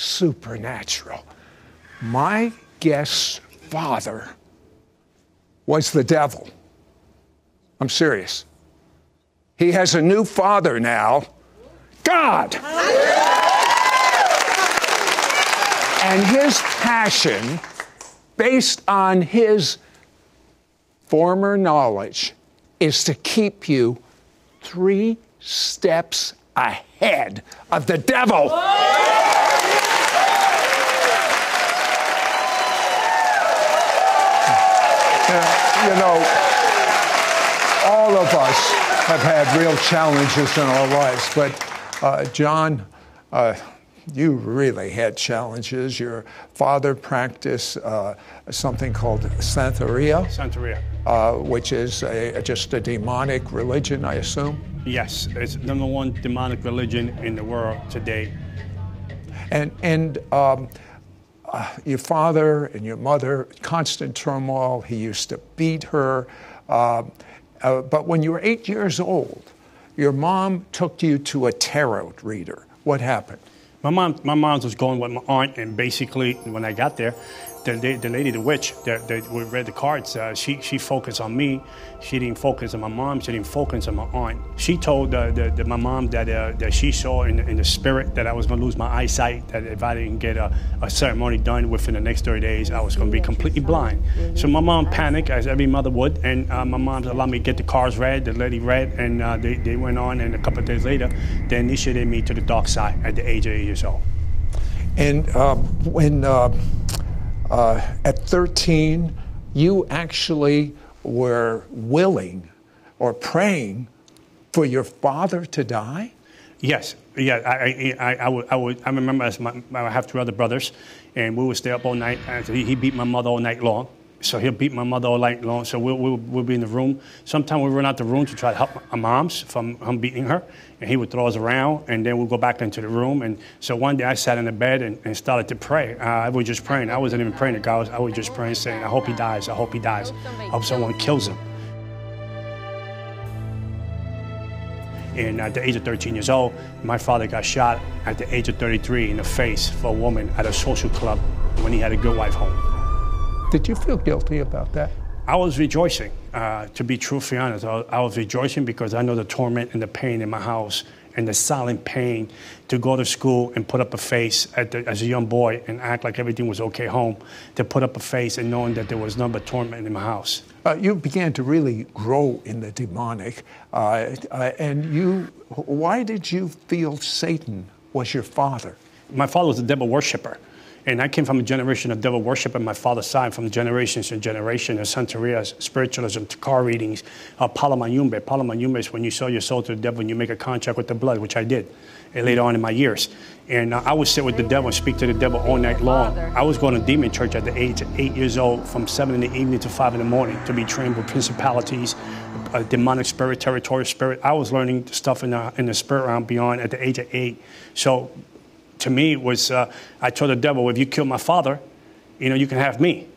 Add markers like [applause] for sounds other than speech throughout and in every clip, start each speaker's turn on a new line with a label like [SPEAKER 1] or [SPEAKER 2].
[SPEAKER 1] supernatural. My guest's father was the devil. I'm serious. He has a new father now God. And his passion, based on his former knowledge, is to keep you three steps ahead of the devil. You know, all of us have had real challenges in our lives, but uh, John, uh, you really had challenges. Your father practiced uh, something called Santeria.
[SPEAKER 2] Santeria.
[SPEAKER 1] Uh, which is a, just a demonic religion, I assume?
[SPEAKER 2] Yes, it's number one demonic religion in the world today.
[SPEAKER 1] And, and um, uh, your father and your mother, constant turmoil. He used to beat her. Um, uh, but when you were eight years old, your mom took you to a tarot reader. What happened?
[SPEAKER 2] My mom, my mom was going with my aunt, and basically, when I got there, the, the, the lady, the witch, that, that read the cards, uh, she, she focused on me. She didn't focus on my mom. She didn't focus on my aunt. She told uh, the, the, my mom that, uh, that she saw in, in the spirit that I was going to lose my eyesight, that if I didn't get a, a ceremony done within the next 30 days, I was going to be completely blind. So my mom panicked, as every mother would, and uh, my mom allowed me to get the cards read, the lady read, and uh, they, they went on, and a couple of days later, they initiated me to the dark side at the age of eight years old.
[SPEAKER 1] And um, when uh, at 13, you actually were willing or praying for your father to die?
[SPEAKER 2] Yes, yeah. I, I, I, would, I, would, I remember as my, I have two other brothers, and we would stay up all night. He beat my mother all night long. So he'll beat my mother all night long. So we'll, we'll, we'll be in the room. Sometimes we run out the room to try to help my moms from him beating her. And he would throw us around, and then we'll go back into the room. And so one day I sat in the bed and, and started to pray. Uh, I was just praying. I wasn't even praying to God. I was just praying, saying, I hope he dies. I hope he dies. I hope someone kills him. And at the age of 13 years old, my father got shot at the age of 33 in the face for a woman at a social club when he had a good wife home.
[SPEAKER 1] Did you feel guilty about that?
[SPEAKER 2] I was rejoicing. Uh, to be truthfully honest, I, I was rejoicing because I know the torment and the pain in my house and the silent pain to go to school and put up a face the, as a young boy and act like everything was okay home, to put up a face and knowing that there was none but torment in my house.
[SPEAKER 1] Uh, you began to really grow in the demonic, uh, uh, and you. Why did you feel Satan was your father?
[SPEAKER 2] My father was a devil worshiper. And I came from a generation of devil worship on my father's side, from generations to generation of Santeria, spiritualism, car readings, uh. Palo Mayombe is when you sell your soul to the devil and you make a contract with the blood, which I did and later on in my years. And uh, I would sit with the devil and speak to the devil all night long. I was going to demon church at the age of eight years old, from seven in the evening to five in the morning, to be trained with principalities, a demonic spirit, territorial spirit. I was learning stuff in the, in the spirit realm beyond at the age of eight. So to me was uh, I told the devil, if you kill my father, you know, you can have me.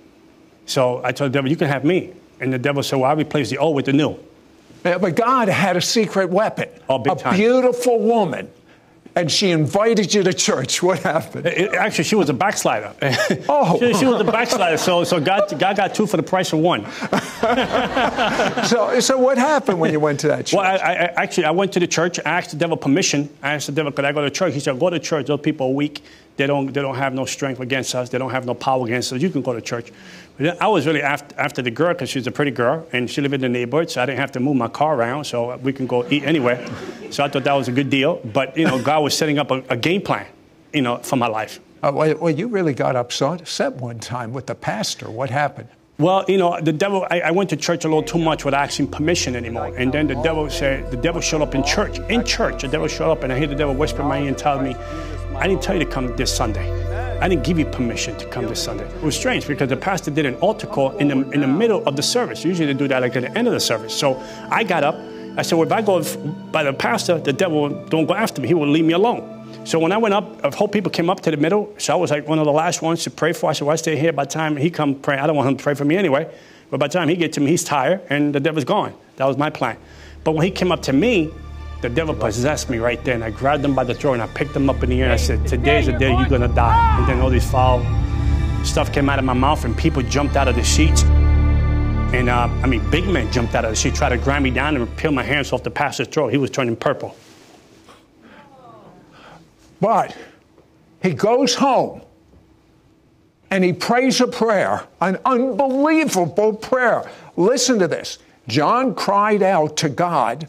[SPEAKER 2] So I told the devil, you can have me. And the devil said, well, I replace the old with the new.
[SPEAKER 1] But God had a secret weapon.
[SPEAKER 2] Oh, big
[SPEAKER 1] a
[SPEAKER 2] time.
[SPEAKER 1] beautiful woman and she invited you to church. What happened?
[SPEAKER 2] It, actually, she was a backslider. [laughs]
[SPEAKER 1] Oh,
[SPEAKER 2] she, she, was a [laughs] backslider. So, so God, God got two for the price of one. [laughs]
[SPEAKER 1] so, so what happened when you went to that church?
[SPEAKER 2] Well, I, I, actually, I went to the church. I asked the devil permission. I asked the devil, "Could I go to church?" He said, "Go to church. Those people are weak. They don't, they don't have no strength against us. They don't have no power against us. You can go to church. I was really after, after the girl because she's a pretty girl and she lived in the neighborhood, so I didn't have to move my car around, so we can go eat anywhere. So I thought that was a good deal. But, you know, God was setting up a, a game plan, you know, for my life.
[SPEAKER 1] Uh, well, well, you really got upset one time with the pastor. What happened?
[SPEAKER 2] Well, you know, the devil, I, I, went to church a little too much without asking permission anymore. And then the devil said, the devil showed up in church. In church, the devil showed up and I hear the devil whisper in my ear and tell me, I didn't tell you to come this Sunday. I didn't give you permission to come this Sunday. It was strange because the pastor did an altar call in the, in the middle of the service. Usually they do that like at the end of the service. So I got up. I said, well, if I go by the pastor, the devil don't go after me. He will leave me alone. So when I went up, a whole people came up to the middle. So I was like one of the last ones to pray for. I said, well, I stay here. By the time he come pray, I don't want him to pray for me anyway. But by the time he get to me, he's tired and the devil's gone. That was my plan. But when he came up to me, the devil possessed me right there. And I grabbed him by the throat and I picked him up in the air and I said, today's the day you're to die. And then all this foul stuff came out of my mouth and people jumped out of the sheets. And uh, I mean, big men jumped out of the sheet, tried to grind me down and peel my hands off the pastor's throat. He was turning purple.
[SPEAKER 1] But he goes home and he prays a prayer, an unbelievable prayer. Listen to this. John cried out to God,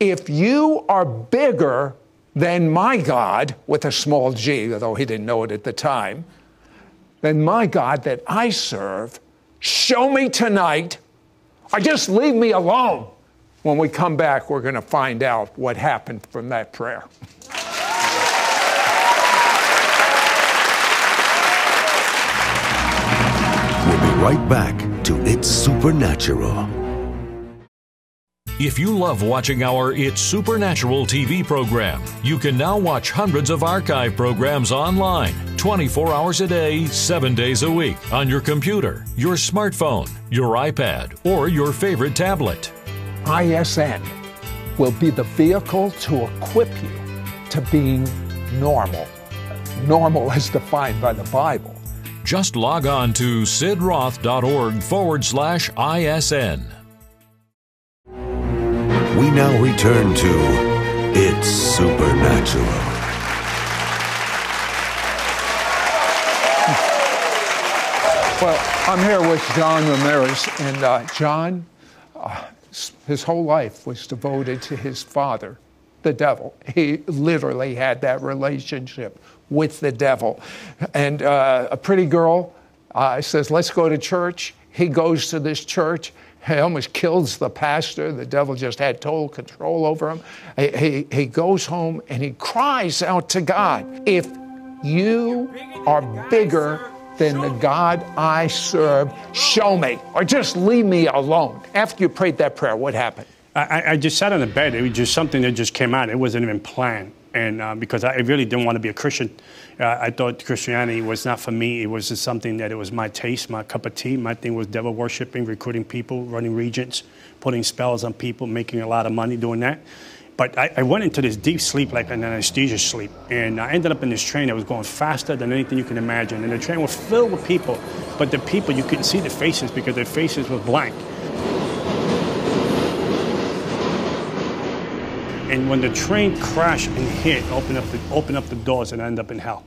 [SPEAKER 1] If you are bigger than my God, with a small g, although he didn't know it at the time, than my God that I serve, show me tonight, or just leave me alone. When we come back, we're going to find out what happened from that prayer.
[SPEAKER 3] We'll be right back to It's Supernatural.
[SPEAKER 4] If you love watching our It's Supernatural TV program, you can now watch hundreds of archive programs online 24 hours a day, 7 days a week on your computer, your smartphone, your iPad, or your favorite tablet.
[SPEAKER 1] ISN will be the vehicle to equip you to being normal. Normal [laughs] as defined by the Bible.
[SPEAKER 4] Just log on to sidroth.org forward slash ISN.
[SPEAKER 3] We now return to It's Supernatural.
[SPEAKER 1] Well, I'm here with John Ramirez, and uh, John, uh, his whole life was devoted to his father, the devil. He literally had that relationship with the devil. And uh, a pretty girl uh, says, Let's go to church. He goes to this church. He almost kills the pastor. The devil just had total control over him. He, he, he goes home and he cries out to God If you are bigger than the God I serve, show me, or just leave me alone. After you prayed that prayer, what happened?
[SPEAKER 2] I, I just sat on the bed. It was just something that just came out. It wasn't even planned and uh, because I really didn't want to be a Christian, uh, I thought Christianity was not for me. It was just something that it was my taste, my cup of tea. My thing was devil worshiping, recruiting people, running regents, putting spells on people, making a lot of money doing that. But I, I went into this deep sleep, like an anesthesia sleep, and I ended up in this train that was going faster than anything you can imagine. And the train was filled with people, but the people you couldn't see the faces because their faces were blank. And when the train crashed and hit, opened up the, opened up the doors and I ended up in hell.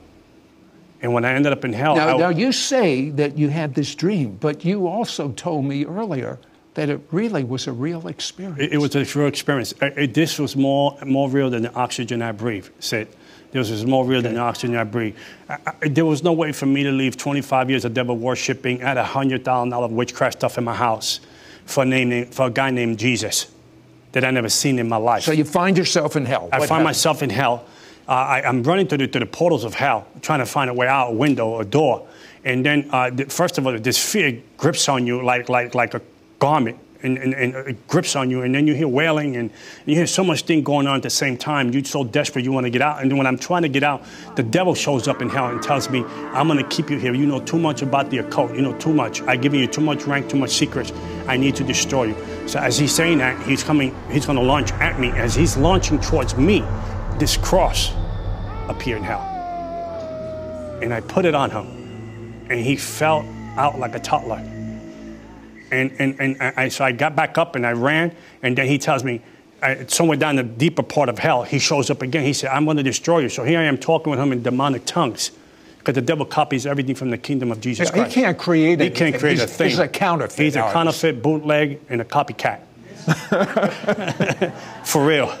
[SPEAKER 2] And when I ended up in hell,
[SPEAKER 1] now,
[SPEAKER 2] I,
[SPEAKER 1] now you say that you had this dream, but you also told me earlier that it really was a real experience.
[SPEAKER 2] It, it was a real experience. It, it, this was more more real than the oxygen I breathe. Said this was more real okay. than the oxygen I breathe. I, I, there was no way for me to leave 25 years of devil worshiping at a hundred thousand dollar of witchcraft stuff in my house for name for a guy named Jesus that I never seen in my life.
[SPEAKER 1] So you find yourself in hell.
[SPEAKER 2] I what find happened? myself in hell. Uh, I, am running to the, to the portals of hell, trying to find a way out, a window, a door. And then, uh, the, first of all, this fear grips on you like, like, like a garment and, and, and, it grips on you. And then you hear wailing and you hear so much thing going on at the same time. You're so desperate you want to get out. And when I'm trying to get out, the devil shows up in hell and tells me, I'm going to keep you here. You know too much about the occult. You know too much. I've given you too much rank, too much secrets. I need to destroy you. So as he's saying that, he's coming, he's going to launch at me. As he's launching towards me, this cross appeared in hell. And I put it on him. And he fell out like a toddler. And, and, and I, so I got back up and I ran. And then he tells me, I, somewhere down the deeper part of hell, he shows up again. He said, I'm going to destroy you. So here I am talking with him in demonic tongues. Because the devil copies everything from the kingdom of Jesus
[SPEAKER 1] Yeah, he
[SPEAKER 2] Christ.
[SPEAKER 1] can't create
[SPEAKER 2] He can't create
[SPEAKER 1] He's-
[SPEAKER 2] a thing.
[SPEAKER 1] he's a counterfeit
[SPEAKER 2] He's a
[SPEAKER 1] artist.
[SPEAKER 2] counterfeit, bootleg, and a copycat. [laughs] For real.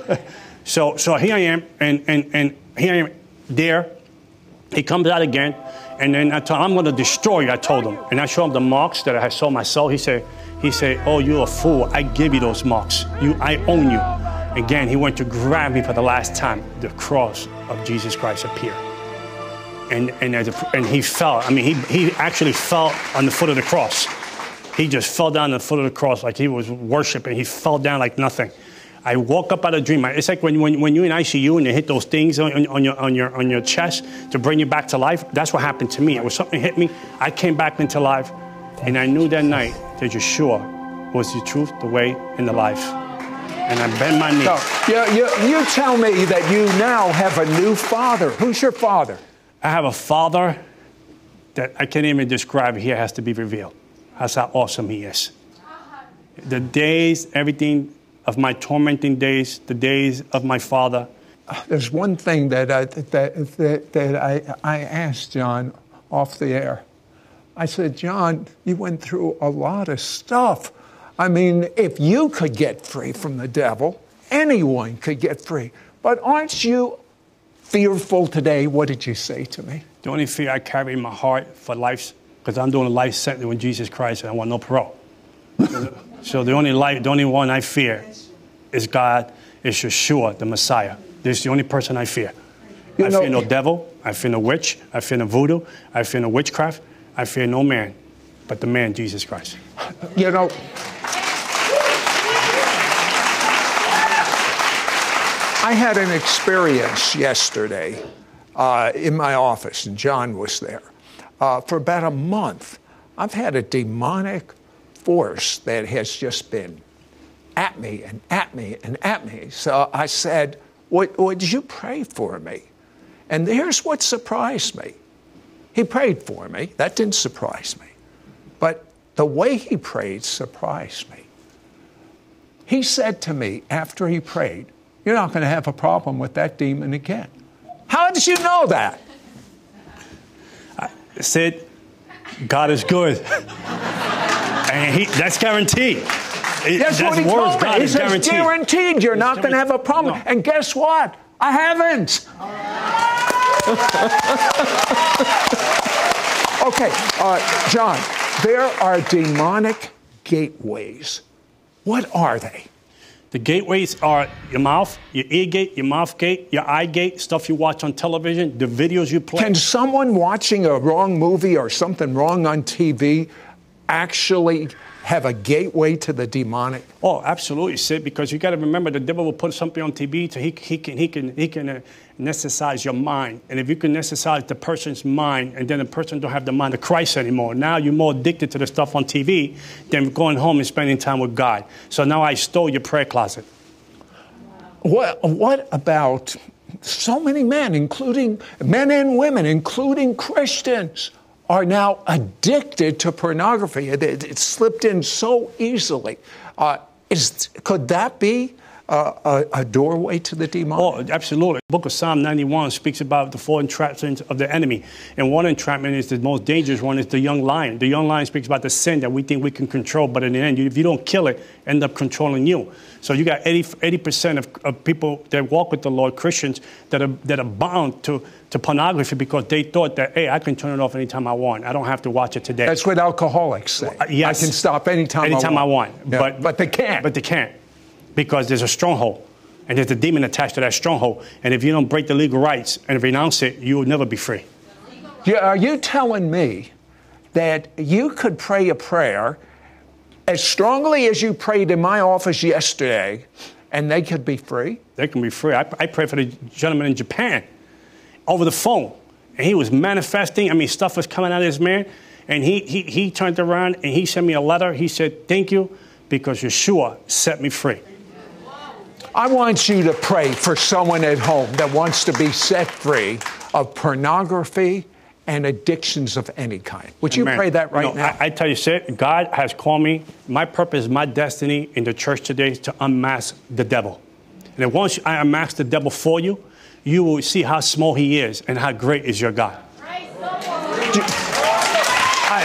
[SPEAKER 2] So, so here I am, and, and, and here I am there. He comes out again, and then I told him, I'm going to destroy you, I told him. And I showed him the marks that I had sold myself. He said, he said, oh, you're a fool. I give you those marks. You, I own you. Again, he went to grab me for the last time. The cross of Jesus Christ appeared. And, and, a, and he fell. I mean, he, he actually fell on the foot of the cross. He just fell down on the foot of the cross like he was worshiping. He fell down like nothing. I woke up out of a dream. It's like when, when, when you're in ICU and they hit those things on, on, your, on, your, on your chest to bring you back to life. That's what happened to me. It was something hit me. I came back into life. And I knew that night that Yeshua was the truth, the way, and the life. And I bent my knee.
[SPEAKER 1] So, you, you, you tell me that you now have a new father. Who's your father?
[SPEAKER 2] I have a father that I can't even describe. He has to be revealed. That's how awesome he is. The days, everything of my tormenting days, the days of my father.
[SPEAKER 1] There's one thing that I, that, that, that I, I asked John off the air. I said, John, you went through a lot of stuff. I mean, if you could get free from the devil, anyone could get free. But aren't you fearful today? What did you say to me?
[SPEAKER 2] The only fear I carry in my heart for life, because I'm doing a life sentence with Jesus Christ and I want no parole. [laughs] so the only life, the only one I fear is God, is Yeshua, the Messiah. This is the only person I fear.
[SPEAKER 1] You
[SPEAKER 2] I
[SPEAKER 1] know-
[SPEAKER 2] fear no devil. I fear no witch. I fear no voodoo. I fear no witchcraft. I fear no man, but the man Jesus Christ.
[SPEAKER 1] You know, I had an experience yesterday uh, in my office, and John was there. Uh, for about a month, I've had a demonic force that has just been at me and at me and at me. So I said, Would, would you pray for me? And here's what surprised me. He prayed for me. That didn't surprise me. But the way he prayed surprised me. He said to me after he prayed, You're not going to have a problem with that demon again. How did you know that?
[SPEAKER 2] I said, God is good. And he, that's guaranteed. It-
[SPEAKER 1] That's, what he told me. He
[SPEAKER 2] is
[SPEAKER 1] says,
[SPEAKER 2] guaranteed.
[SPEAKER 1] guaranteed you're not going to have a problem.
[SPEAKER 2] No.
[SPEAKER 1] And guess what? I haven't. [laughs] okay, uh, John, there are demonic gateways. What are they?
[SPEAKER 2] The gateways are your mouth, your ear gate, your mouth gate, your eye gate, stuff you watch on television, the videos you play.
[SPEAKER 1] Can someone watching a wrong movie or something wrong on TV actually have a gateway to the demonic?
[SPEAKER 2] Oh, absolutely, Sid. Because you got to remember, the devil will put something on TV to he, he can he can he can uh, anesthetize your mind, and if you can anesthetize the person's mind, and then the person don't have the mind of Christ anymore, now you're more addicted to the stuff on TV than going home and spending time with God. So now I stole your prayer closet.
[SPEAKER 1] What, what about so many men, including men and women, including Christians, are now addicted to pornography? It, it- it slipped in so easily. Uh, is, could that be uh, a, a doorway to the demon?
[SPEAKER 2] Oh, absolutely. The book of Psalm 91 speaks about the four entrapments of the enemy. And one entrapment is the most dangerous one is the young lion. The young lion speaks about the sin that we think we can control, but in the end, if you don't kill it, end up controlling you. So you got 80, percent of, of people that walk with the Lord, Christians, that are, that are bound to, to pornography because they thought that, hey, I can turn it off anytime I want. I don't have to watch it today.
[SPEAKER 1] That's what alcoholics say.
[SPEAKER 2] Uh, yes.
[SPEAKER 1] I can stop anytime,
[SPEAKER 2] anytime
[SPEAKER 1] I
[SPEAKER 2] I
[SPEAKER 1] want.
[SPEAKER 2] want.
[SPEAKER 1] Yeah,
[SPEAKER 2] But,
[SPEAKER 1] but they can't.
[SPEAKER 2] But they can't because there's a stronghold. And there's a demon attached to that stronghold. And if you don't break the legal rights and renounce it, you will never be free.
[SPEAKER 1] Yeah, Are you telling me that you could pray a prayer as strongly as you prayed in my office yesterday and they could be free?
[SPEAKER 2] They can be free. I, I prayed for the gentleman in Japan over the phone. And he was manifesting. I mean, stuff was coming out of this man. And he, he, he turned around and he sent me a letter. He said, Thank you because Yeshua set me free.
[SPEAKER 1] I want you to pray for someone at home that wants to be set free of pornography and addictions of any kind. Would you
[SPEAKER 2] Amen.
[SPEAKER 1] pray that right
[SPEAKER 2] You know,
[SPEAKER 1] now?
[SPEAKER 2] I, I tell you, Sid, God has called me. My purpose, my destiny in the church today is to unmask the devil. And then once I unmask the devil for you, you will see how small he is and how great is your God.
[SPEAKER 1] I,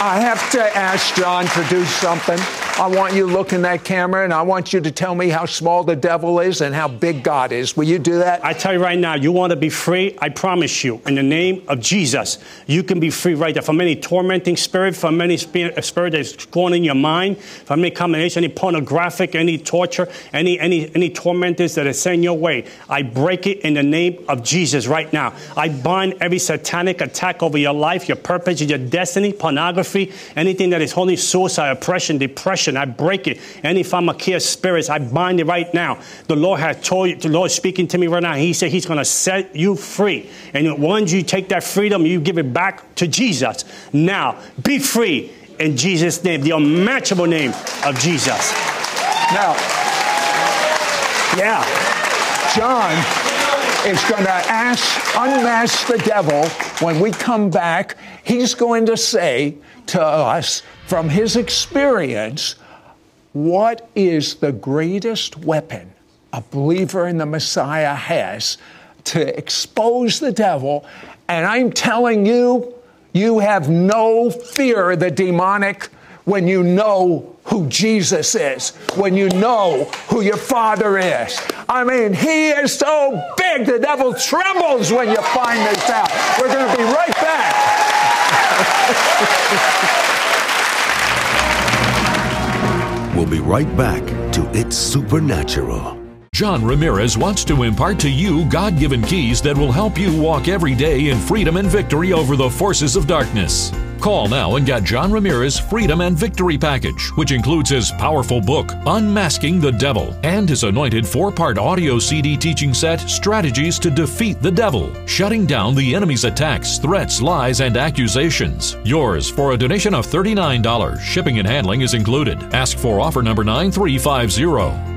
[SPEAKER 1] I, I have to ask John to do something. I want you to look in that camera and I want you to tell me how small the devil is and how big God is. Will you do that?
[SPEAKER 2] I tell you right now, you want to be free? I promise you, in the name of Jesus, you can be free right there from any tormenting spirit, from any spirit, uh, spirit that's going in your mind, from any combination, any pornographic, any torture, any any any tormentors that are sent your way. I break it in the name of Jesus right now. I bind every satanic attack over your life, your purpose, your destiny, pornography, anything that is holding suicide, oppression, depression. I break it. Any pharmakeia spirits, I bind it right now. The Lord has told you, the Lord is speaking to me right now. He said He's going to set you free. And once you take that freedom, you give it back to Jesus. Now, be free in Jesus' name, the unmatchable name of Jesus.
[SPEAKER 1] Now,
[SPEAKER 2] Yeah.
[SPEAKER 1] John is going to ask, unmask the devil. When we come back, he's going to say to us from his experience, what is the greatest weapon a believer in the Messiah has to expose the devil? And I'm telling you, you have no fear of the demonic when you know who Jesus is, when you know who your Father is. I mean, He is so big, the devil trembles when you find this out. We're going to be right back.
[SPEAKER 3] We'll be right back to It's Supernatural.
[SPEAKER 4] John Ramirez wants to impart to you God given keys that will help you walk every day in freedom and victory over the forces of darkness. Call now and get John Ramirez Freedom and Victory Package, which includes his powerful book, Unmasking the Devil, and his anointed four part audio CD teaching set, Strategies to Defeat the Devil, shutting down the enemy's attacks, threats, lies, and accusations. Yours for a donation of $39. Shipping and handling is included. Ask for offer number 9350.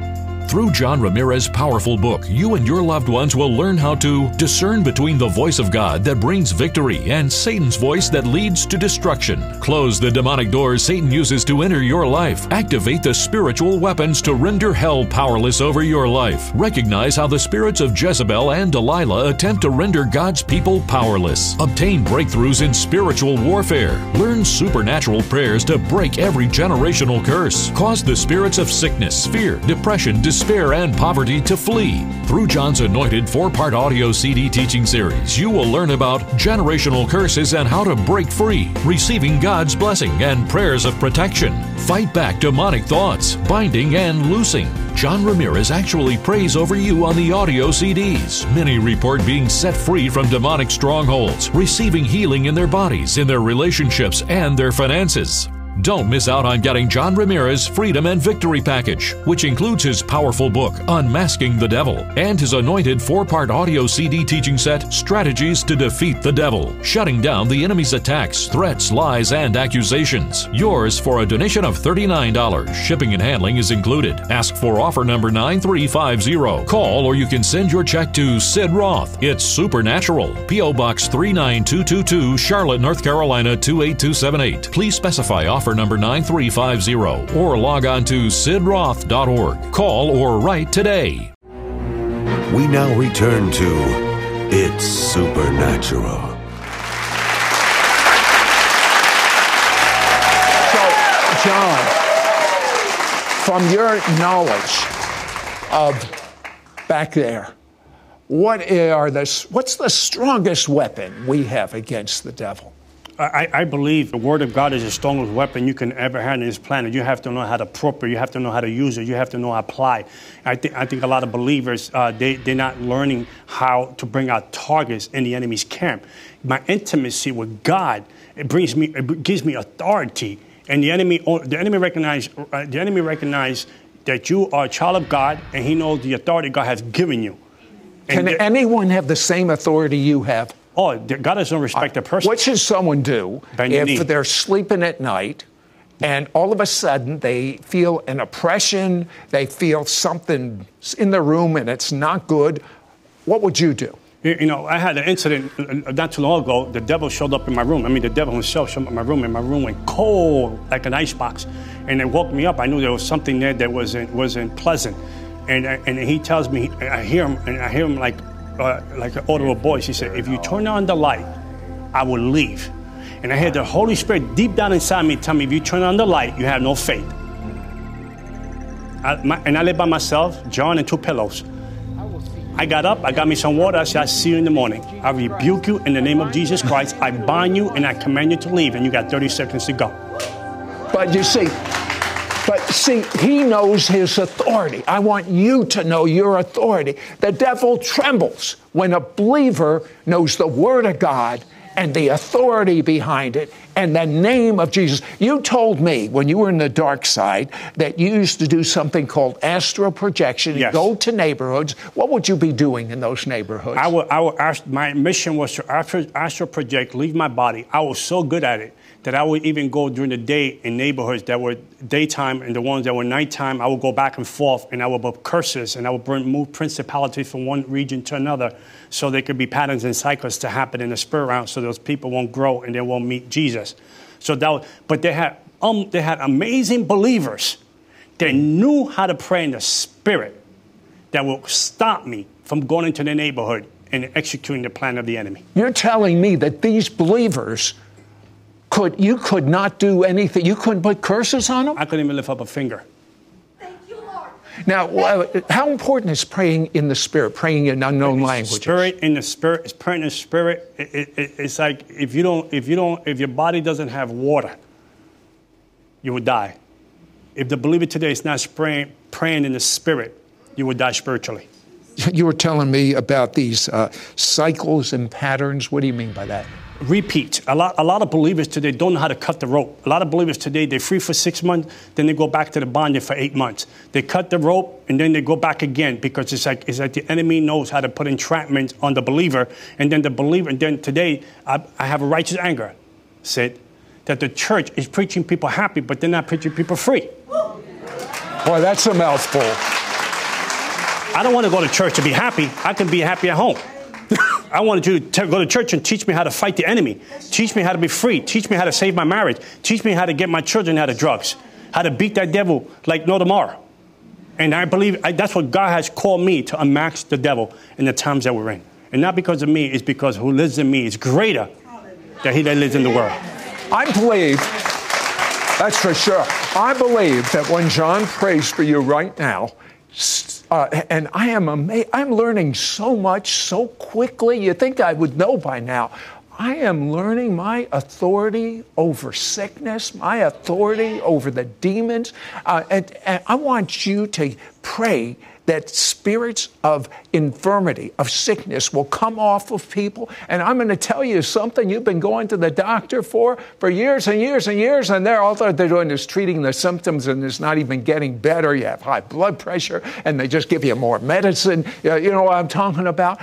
[SPEAKER 4] Through John Ramirez's powerful book, you and your loved ones will learn how to discern between the voice of God that brings victory and Satan's voice that leads to destruction. Close the demonic doors Satan uses to enter your life. Activate the spiritual weapons to render hell powerless over your life. Recognize how the spirits of Jezebel and Delilah attempt to render God's people powerless. Obtain breakthroughs in spiritual warfare. Learn supernatural prayers to break every generational curse. Cause the spirits of sickness, fear, depression, despair, and poverty to flee. Through John's anointed four part audio CD teaching series, you will learn about generational curses and how to break free, receiving God's blessing and prayers of protection, fight back demonic thoughts, binding and loosing. John Ramirez actually prays over you on the audio CDs. Many report being set free from demonic strongholds, receiving healing in their bodies, in their relationships, and their finances. Don't miss out on getting John Ramirez Freedom and Victory Package, which includes his powerful book, Unmasking the Devil, and his anointed four part audio CD teaching set, Strategies to Defeat the Devil, shutting down the enemy's attacks, threats, lies, and accusations. Yours for a donation of $39. Shipping and handling is included. Ask for offer number 9350. Call or you can send your check to Sid Roth. It's Supernatural. P.O. Box 39222, Charlotte, North Carolina 28278. Please specify offer number 9350 or log on to sidroth.org. Call or write today.
[SPEAKER 3] We now return to It's Supernatural.
[SPEAKER 1] So, John, from your knowledge of back there, what are the, what's the strongest weapon we have against the devil?
[SPEAKER 2] I, I believe the Word of God is the strongest weapon you can ever have on this planet. You have to know how to appropriate. You have to know how to use it. You have to know how to apply. I think I think a lot of believers uh, they they're not learning how to bring out targets in the enemy's camp. My intimacy with God it brings me it gives me authority, and the enemy the enemy recognize uh, the enemy recognize that you are a child of God, and he knows the authority God has given you. And
[SPEAKER 1] Can anyone have the same authority you have?
[SPEAKER 2] Oh, God doesn't respect a person.
[SPEAKER 1] What should someone do if they're sleeping at night and all of a sudden they feel an oppression, they feel something in the room and it's not good? What would you do?
[SPEAKER 2] You know, I had an incident not too long ago. The devil showed up in my room. I mean, the devil himself showed up in my room, and my room went cold like an icebox. And it woke me up. I knew there was something there that wasn't wasn't pleasant. and and he tells me, I hear him, and I hear him like uh, like an audible voice. He said, "If you turn on the light, I will leave." And I had the Holy Spirit deep down inside me tell me, "If you turn on the light, you have no faith." I, my, and I live by myself, John and two pillows. I got up, I got me some water. I said, I see you in the morning. I rebuke you in the name of Jesus Christ. I bind you and I command you to leave, and you got 30 seconds to go.
[SPEAKER 1] But you see, but see, he knows his authority. I want you to know your authority. The devil trembles when a believer knows the word of God and the authority behind it and the name of Jesus. You told me when you were in the dark side that you used to do something called astral projection.
[SPEAKER 2] Yes.
[SPEAKER 1] Go to neighborhoods. What would you be doing in those neighborhoods?
[SPEAKER 2] I would, I would ask, my mission was to astral project, leave my body. I was so good at it that I would even go during the day in neighborhoods that were daytime and the ones that were nighttime. I would go back and forth and I would put curses and I would move principalities from one region to another so there could be patterns and cycles to happen in the spirit realm so those people won't grow and they won't meet Jesus. So that, was, but they had, um, they had amazing believers that knew how to pray in the spirit that will stop me from going into the neighborhood and executing the plan of the enemy.
[SPEAKER 1] You're telling me that these believers could you could not do anything. You couldn't put curses on them.
[SPEAKER 2] I couldn't even lift up a finger. Thank you, Lord.
[SPEAKER 1] Now, uh, how important is praying in the spirit, praying in unknown languages?
[SPEAKER 2] Spirit in the spirit is praying in the spirit. It, it, it, it's like if you don't, if you don't, if your body doesn't have water, you would die. If the believer today is not praying, praying in the spirit, you would die spiritually. [laughs]
[SPEAKER 1] You were telling me about these uh, cycles and patterns. What do you mean by that?
[SPEAKER 2] Repeat. A lot, a lot of believers today don't know how to cut the rope. A lot of believers today, they're free for six months, then they go back to the bondage for eight months. They cut the rope and then they go back again because it's like, it's like the enemy knows how to put entrapment on the believer. And then the believer, and then today, I, I have a righteous anger, said, that the church is preaching people happy, but they're not preaching people free.
[SPEAKER 1] Boy, that's a mouthful.
[SPEAKER 2] I don't want to go to church to be happy. I can be happy at home. I wanted you to go to church and teach me how to fight the enemy. Teach me how to be free. Teach me how to save my marriage. Teach me how to get my children out of drugs. How to beat that devil like no tomorrow. And I believe I, that's what God has called me to unmask the devil in the times that we're in. And not because of me, it's because who lives in me is greater than he that lives in the world.
[SPEAKER 1] I believe, that's for sure. I believe that when John prays for you right now, uh, and I am amazed, I'm learning so much so quickly. You think I would know by now. I am learning my authority over sickness, my authority over the demons. Uh, and, and I want you to pray that spirits of infirmity, of sickness will come off of people. And I'm going to tell you something you've been going to the doctor for for years and years and years, and they're all they're doing is treating the symptoms and it's not even getting better. You have high blood pressure, and they just give you more medicine. You know what I'm talking about?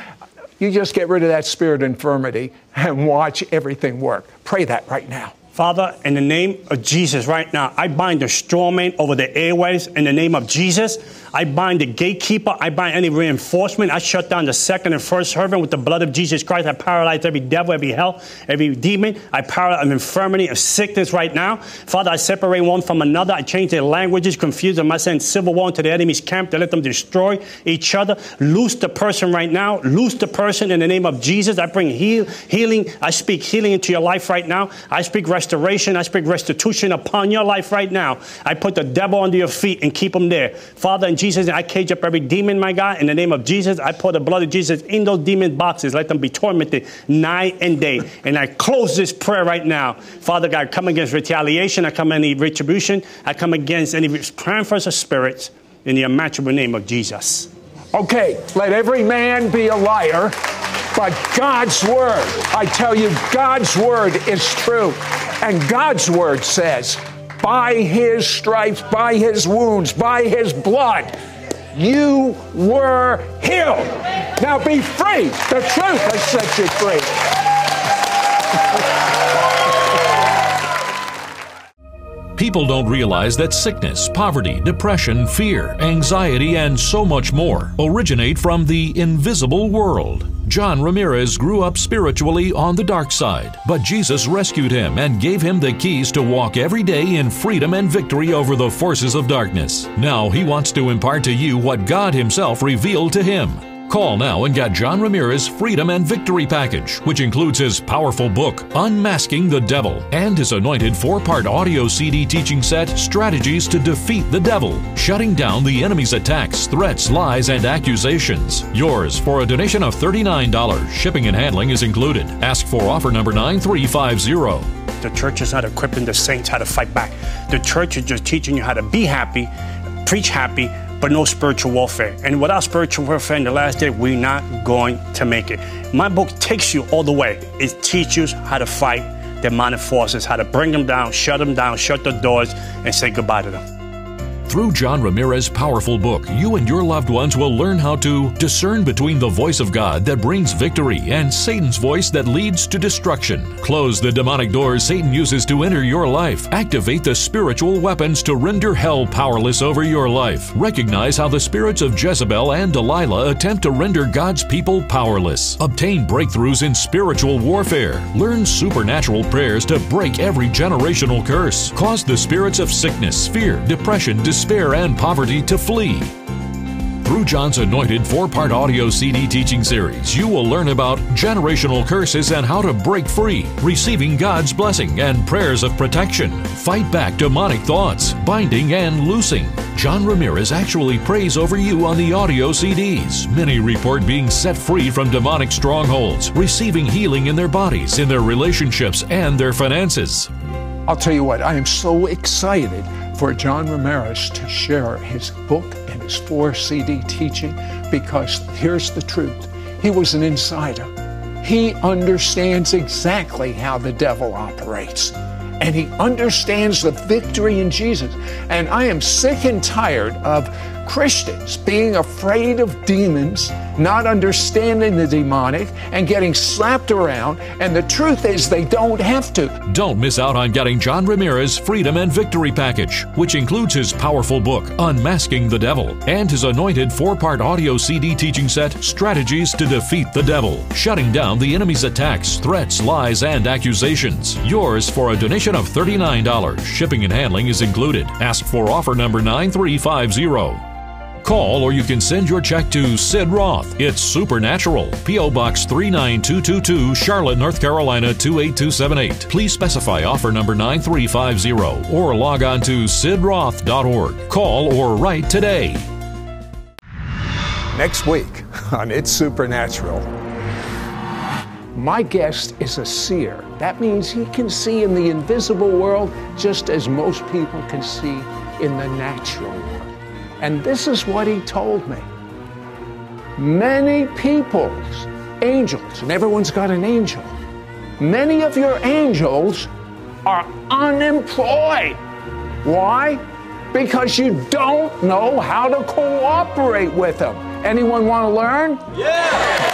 [SPEAKER 1] You just get rid of that spirit infirmity and watch everything work. Pray that right now.
[SPEAKER 2] Father, in the name of Jesus, right now, I bind the strongman over the airways in the name of Jesus. I bind the gatekeeper. I bind any reinforcement. I shut down the second and first servant with the blood of Jesus Christ. I paralyze every devil, every hell, every demon. I paralyze an infirmity of sickness right now. Father, I separate one from another. I change their languages, confuse them. I send civil war into the enemy's camp to let them destroy each other. Loose the person right now. Loose the person in the name of Jesus. I bring heal, healing. I speak healing into your life right now. I speak restoration. I speak restitution upon your life right now. I put the devil under your feet and keep him there. Father, in Jesus, I cage up every demon, my God. In the name of Jesus, I pour the blood of Jesus in those demon boxes. Let them be tormented night and day. And I close this prayer right now. Father God, come against retaliation. I come any retribution. I come against any transfers of spirits in the unmatchable name of Jesus.
[SPEAKER 1] Okay, let every man be a liar, but God's word, I tell you, God's word is true. And God's word says, by his stripes, by his wounds, by his blood, you were healed. Now be free. The truth has set you free.
[SPEAKER 4] People don't realize that sickness, poverty, depression, fear, anxiety, and so much more originate from the invisible world. John Ramirez grew up spiritually on the dark side, but Jesus rescued him and gave him the keys to walk every day in freedom and victory over the forces of darkness. Now he wants to impart to you what God Himself revealed to him. Call now and get John Ramirez Freedom and Victory Package, which includes his powerful book, Unmasking the Devil, and his anointed four part audio CD teaching set, Strategies to Defeat the Devil, shutting down the enemy's attacks, threats, lies, and accusations. Yours for a donation of $39. Shipping and handling is included. Ask for offer number 9350.
[SPEAKER 2] The church is not equipping the saints how to fight back. The church is just teaching you how to be happy, preach happy, but no spiritual warfare. And without spiritual warfare in the last day, we're not going to make it. My book takes you all the way. It teaches you how to fight the demonic forces, how to bring them down, shut them down, shut the doors, and say goodbye to them.
[SPEAKER 4] Through John Ramirez's powerful book, you and your loved ones will learn how to discern between the voice of God that brings victory and Satan's voice that leads to destruction. Close the demonic doors Satan uses to enter your life. Activate the spiritual weapons to render hell powerless over your life. Recognize how the spirits of Jezebel and Delilah attempt to render God's people powerless. Obtain breakthroughs in spiritual warfare. Learn supernatural prayers to break every generational curse. Cause the spirits of sickness, fear, depression, despair, and poverty to flee. Through John's anointed four part audio CD teaching series, you will learn about generational curses and how to break free, receiving God's blessing and prayers of protection, fight back demonic thoughts, binding and loosing. John Ramirez actually prays over you on the audio CDs. Many report being set free from demonic strongholds, receiving healing in their bodies, in their relationships, and their finances.
[SPEAKER 1] I'll tell you what, I am so excited for John Ramirez to share his book and his four CD teaching because here's the truth. He was an insider. He understands exactly how the devil operates. And he understands the victory in Jesus. And I am sick and tired of Christians being afraid of demons, not understanding the demonic, and getting slapped around. And the truth is, they don't have to.
[SPEAKER 4] Don't miss out on getting John Ramirez Freedom and Victory Package, which includes his powerful book, Unmasking the Devil, and his anointed four part audio CD teaching set, Strategies to Defeat the Devil, shutting down the enemy's attacks, threats, lies, and accusations. Yours for a donation of $39. Shipping and handling is included. Ask for offer number 9350. Call or you can send your check to Sid Roth. It's Supernatural. P.O. Box 39222, Charlotte, North Carolina 28278. Please specify offer number 9350 or log on to sidroth.org. Call or write today.
[SPEAKER 1] Next week on It's Supernatural. My guest is a seer. That means he can see in the invisible world just as most people can see in the natural world. And this is what he told me. Many people's angels, and everyone's got an angel, many of your angels are unemployed. Why? Because you don't know how to cooperate with them. Anyone want to learn?
[SPEAKER 5] Yeah!